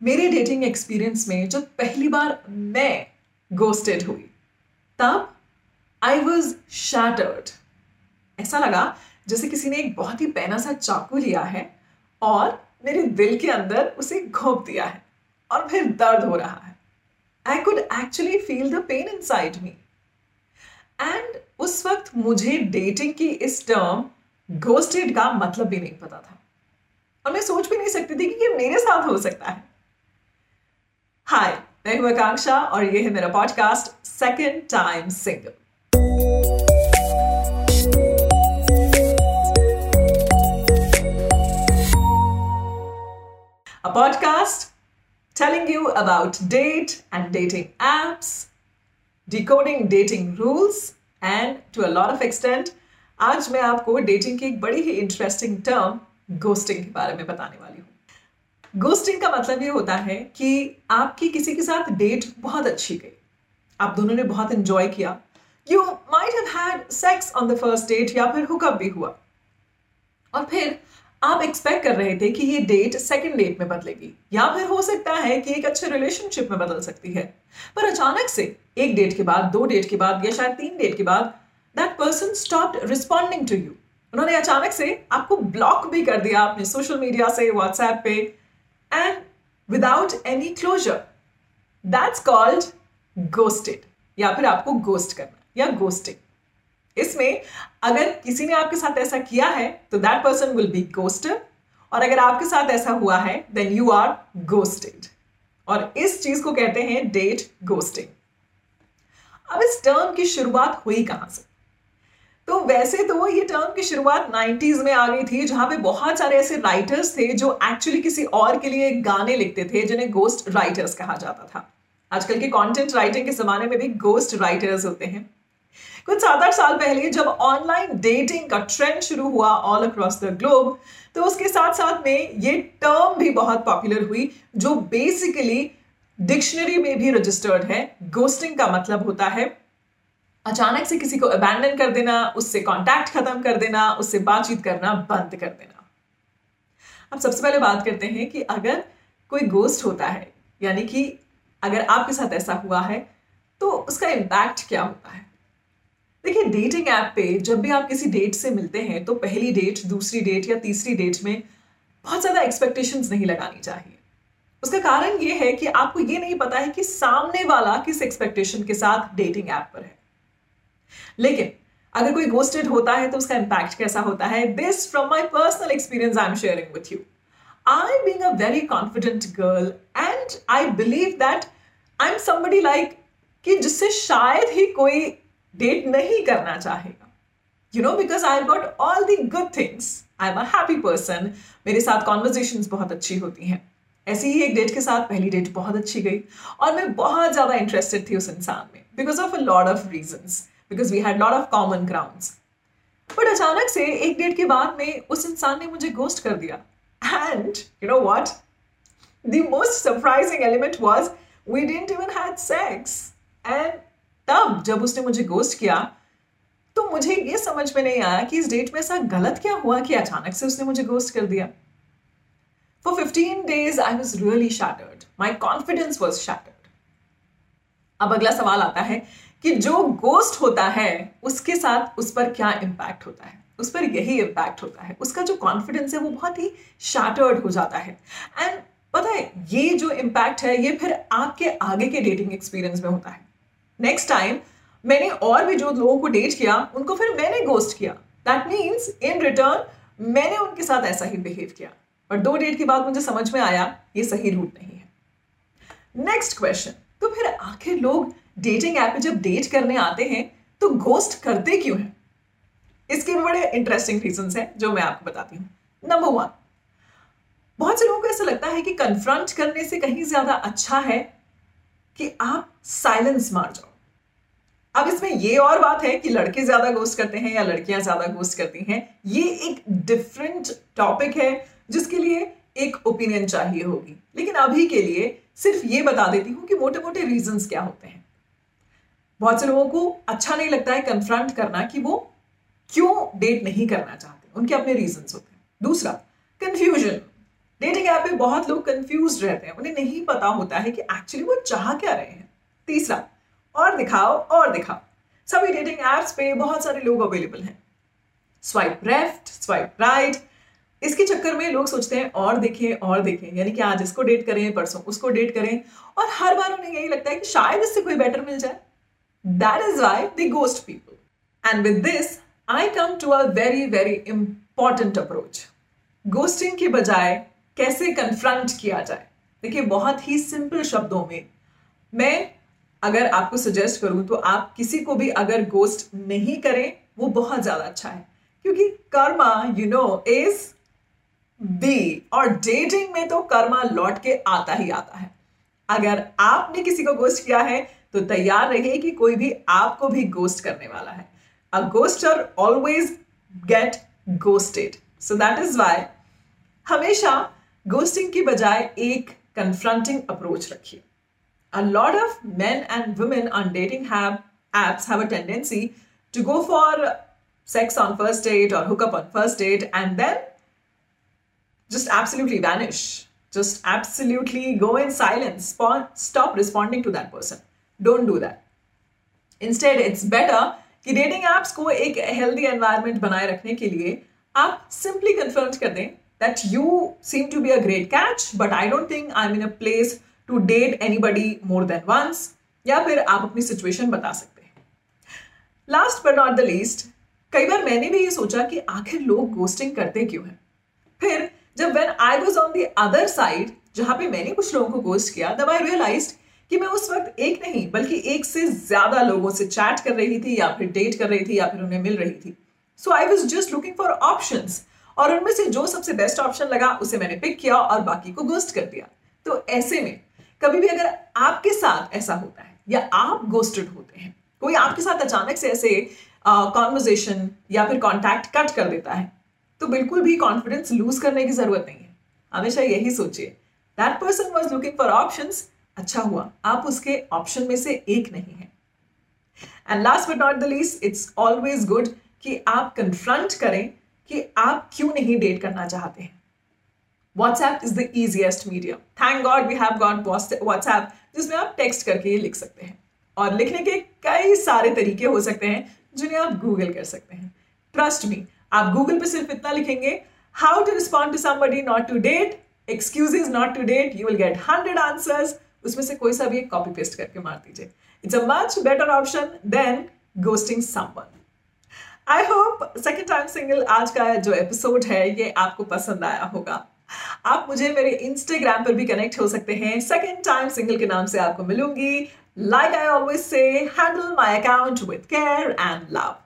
मेरे dating experience में जब पहली बार मैं गोस्टेड हुई, तब आई वॉज़ शैटर्ड ऐसा लगा जैसे किसी ने एक बहुत ही पैना सा चाकू लिया है और मेरे दिल के अंदर उसे घोप दिया है और फिर दर्द हो रहा है। I could actually feel the pain inside me and उस वक्त मुझे डेटिंग की इस टर्म गोस्टेड का मतलब भी नहीं पता था। और मैं सोच भी नहीं सकती थी कि ये मेरे साथ हो सकता है। मैं हूँ आकांक्षा और यह है मेरा podcast second time single podcast telling you about date and dating apps decoding dating rules and to a lot of extent आज मैं आपको डेटिंग की एक बड़ी ही इंटरेस्टिंग टर्म गोस्टिंग के बारे में बताने वाली हूँ। गोस्टिंग का मतलब ये होता है कि आपकी किसी के साथ डेट बहुत अच्छी गई। आप दोनों ने बहुत इंजॉय किया। You might had sex on the first date या फिर हुकअप भी हुआ। और फिर आप एक्सपेक्ट कर रहे थे कि ये डेट सेकेंड डेट में बदलेगी। या फिर हो सकता है कि एक अच्छे रिलेशनशिप में बदल सकती है। पर अचानक से एक डेट के बाद, दो डेट के बाद या शायद तीन डेट के बाद that person stop responding to you उन्होंने अचानक से आपको ब्लॉक भी कर दिया अपने सोशल मीडिया से व्हाट्सएप पे। And without any closure that's called ghosted या फिर आपको गोस्ट करना, या गोस्टिंग इसमें अगर किसी ने आपके साथ ऐसा किया है तो that person will be ghosted और अगर आपके साथ ऐसा हुआ है देन यू आर गोस्टेड और इस चीज़ को कहते हैं डेट गोस्टिंग अब इस टर्म की शुरुआत हुई कहाँ से? तो वैसे तो ये टर्म की शुरुआत 90s में आ गई थी, जहाँ पे बहुत सारे ऐसे राइटर्स थे जो एक्चुअली किसी और के लिए गाने लिखते थे, जिन्हें गोस्ट राइटर्स कहा जाता था। आजकल के कंटेंट राइटिंग के जमाने में भी गोस्ट राइटर्स होते हैं। कुछ सात आठ साल पहले जब ऑनलाइन डेटिंग का ट्रेंड शुरू हुआ ऑल अक्रॉस द ग्लोब तो उसके साथ साथ में ये टर्म भी बहुत पॉपुलर हुई, जो बेसिकली डिक्शनरी में भी रजिस्टर्ड है। गोस्टिंग का मतलब होता है अचानक से किसी को अबैंडन कर देना, उससे कांटेक्ट खत्म कर देना, उससे बातचीत करना बंद कर देना। अब सबसे पहले बात करते हैं कि अगर कोई गोस्ट होता है, यानी कि अगर आपके साथ ऐसा हुआ है तो उसका इम्पैक्ट क्या होता है? देखिए डेटिंग ऐप पे जब भी आप किसी डेट से मिलते हैं तो पहली डेट दूसरी डेट या तीसरी डेट में बहुत ज़्यादा एक्सपेक्टेशंस नहीं लगानी चाहिए। उसका कारण ये है कि आपको ये नहीं पता है कि सामने वाला किस एक्सपेक्टेशन के साथ डेटिंग ऐप पर है। लेकिन, अगर कोई गोस्टेड होता है तो उसका इंपैक्ट कैसा होता है? This from my personal experience I am sharing with you I being a very confident girl and I believe that I am somebody like कि जिससे शायद ही कोई डेट नहीं करना चाहेगा। You know because I got all the good things I am a happy person मेरे साथ कॉन्वर्जेशन बहुत अच्छी होती हैं। ऐसी ही एक डेट के साथ पहली डेट बहुत अच्छी गई। और मैं बहुत ज़्यादा इंटरेस्टेड थी उस इंसान में because of a lot of reasons because we had lot of common grounds but अचानक से एक डेट के बाद में उस इंसान ने मुझे गोस्ट कर दिया and you know what the most surprising element was we didn't even had sex and तब जब उसने मुझे गोस्ट किया तो मुझे ये समझ में नहीं आया कि इस डेट में ऐसा गलत क्या हुआ कि अचानक से उसने मुझे गोस्ट कर दिया। For 15 days, I was really shattered. My confidence was shattered. अब अगला सवाल आता है कि जो गोस्ट होता है, उसके साथ उस पर क्या इम्पैक्ट होता है? उस पर यही इम्पैक्ट होता है। उसका जो कॉन्फिडेंस है, वो बहुत ही शैटर्ड हो जाता है। एंड पता है, ये जो इम्पैक्ट है, ये फिर आपके आगे के डेटिंग एक्सपीरियंस में होता है। नेक्स्ट टाइम मैंने और भी जो लोगों को डेट किया, उनको फिर मैंने गोस्ट किया। दैट मीन्स इन रिटर्न मैंने उनके साथ ऐसा ही बिहेव किया। और दो डेट के बाद मुझे समझ में आया, ये सही रूट नहीं है। नेक्स्ट क्वेश्चन तो फिर आखिर लोग डेटिंग ऐप पे जब डेट करने आते हैं तो घोस्ट करते क्यों हैं? इसके भी बड़े इंटरेस्टिंग रीजंस हैं, जो मैं आपको बताती हूँ। नंबर वन बहुत से लोगों को ऐसा लगता है कि कन्फ्रंट करने से कहीं ज़्यादा अच्छा है कि आप साइलेंस मार जाओ। अब इसमें ये और बात है कि लड़के ज़्यादा गोस्ट करते हैं या लड़कियाँ ज़्यादा गोस्ट करती हैं, ये एक डिफरेंट टॉपिक है, जिसके लिए एक ओपिनियन चाहिए होगी। लेकिन अभी के लिए सिर्फ़ ये बता देती हूँ कि मोटे मोटे रीजंस क्या होते हैं। बहुत से लोगों को अच्छा नहीं लगता है कन्फ्रंट करना कि वो क्यों डेट नहीं करना चाहते। उनके अपने रीजंस होते हैं। दूसरा कन्फ्यूज़न डेटिंग ऐप पे बहुत लोग कंफ्यूज रहते हैं। उन्हें नहीं पता होता है कि एक्चुअली वो चाह क्या रहे हैं। तीसरा, और दिखाओ और दिखाओ। सभी डेटिंग एप्स पे बहुत सारे लोग अवेलेबल हैं। स्वाइप लेफ़्ट स्वाइप राइट इसके चक्कर में लोग सोचते हैं, और देखें और देखें, यानी कि आज इसको डेट करें, परसों उसको डेट करें, और हर बार उन्हें यही लगता है कि शायद इससे कोई बेटर मिल जाए। That is why the ghost people and with this I come to a very very important approach ghosting के बजाय कैसे कन्फ्रंट किया जाए? देखिए, बहुत ही सिंपल शब्दों में मैं अगर आपको सजेस्ट करूँ तो आप किसी को भी अगर गोस्ट नहीं करें, वो बहुत ज़्यादा अच्छा है। क्योंकि karma you know is B और डेटिंग में तो कर्मा लौट के आता ही आता है। अगर आपने किसी को गोस्ट किया है तो तैयार रहिए कि कोई भी आपको भी गोस्ट करने वाला है। A ghoster always get ghosted so that is why हमेशा गोस्टिंग की बजाय एक कन्फ्रंटिंग अप्रोच रखिए। A lot of men and women on dating have, apps have a tendency to go for sex on first date or hook up on first date and then just absolutely vanish. Just absolutely go in silence. Stop responding to that person. Don't do that. Instead, it's better कि dating apps को एक healthy environment बनाए रखने के लिए आप simply confirm कर दें that you seem to be a great catch but I don't think I am in a place to date anybody more than once या फिर आप अपनी सिचुएशन बता सकते हैं। Last but not the least कई बार मैंने भी ये सोचा कि आखिर लोग गोस्टिंग करते क्यों हैं? जब when I was on the other side जहाँ पे मैंने कुछ लोगों को गोस्ट किया, तब आई रियलाइज़ कि मैं उस वक्त एक नहीं, बल्कि एक से ज़्यादा लोगों से चैट कर रही थी या फिर डेट कर रही थी या फिर उन्हें मिल रही थी। So I was just looking for option और उनमें से जो सबसे बेस्ट ऑप्शन लगा, उसे मैंने पिक किया और बाकी को गोस्ट कर दिया। तो ऐसे में, कभी भी अगर आपके साथ ऐसा होता है या आप गोस्टेड होते हैं, कोई आपके साथ अचानक से ऐसे कॉन्वर्जेशन या फिर कॉन्टैक्ट कट कर देता है तो बिल्कुल भी कॉन्फिडेंस लूज करने की ज़रूरत नहीं है। हमेशा यही सोचिए। That person was looking for option अच्छा हुआ। आप उसके ऑप्शन में से एक नहीं है। And last but not the least it's always good कि आप कन्फ्रंट करें कि आप क्यों नहीं डेट करना चाहते हैं। WhatsApp is the easiest medium. Thank God we have got WhatsApp जिसमें आप टेक्स्ट करके लिख सकते हैं। और लिखने के कई सारे तरीके हो सकते हैं, जिन्हें आप गूगल कर सकते हैं। ट्रस्ट मी आप गूगल पे सिर्फ़ इतना लिखेंगे how to respond to somebody not to date excuses not to date you will get hundred answers उसमें से कोई सा भी कॉपी पेस्ट करके मार दीजिए। It's a much better option than ghosting someone I hope second time single आज का जो एपिसोड है, ये आपको पसंद आया होगा। आप मुझे मेरे इंस्टाग्राम पर भी कनेक्ट हो सकते हैं। सेकेंड टाइम सिंगल के नाम से आपको मिलूँगी। लाइक आई ऑलवेज से handle my account with care and love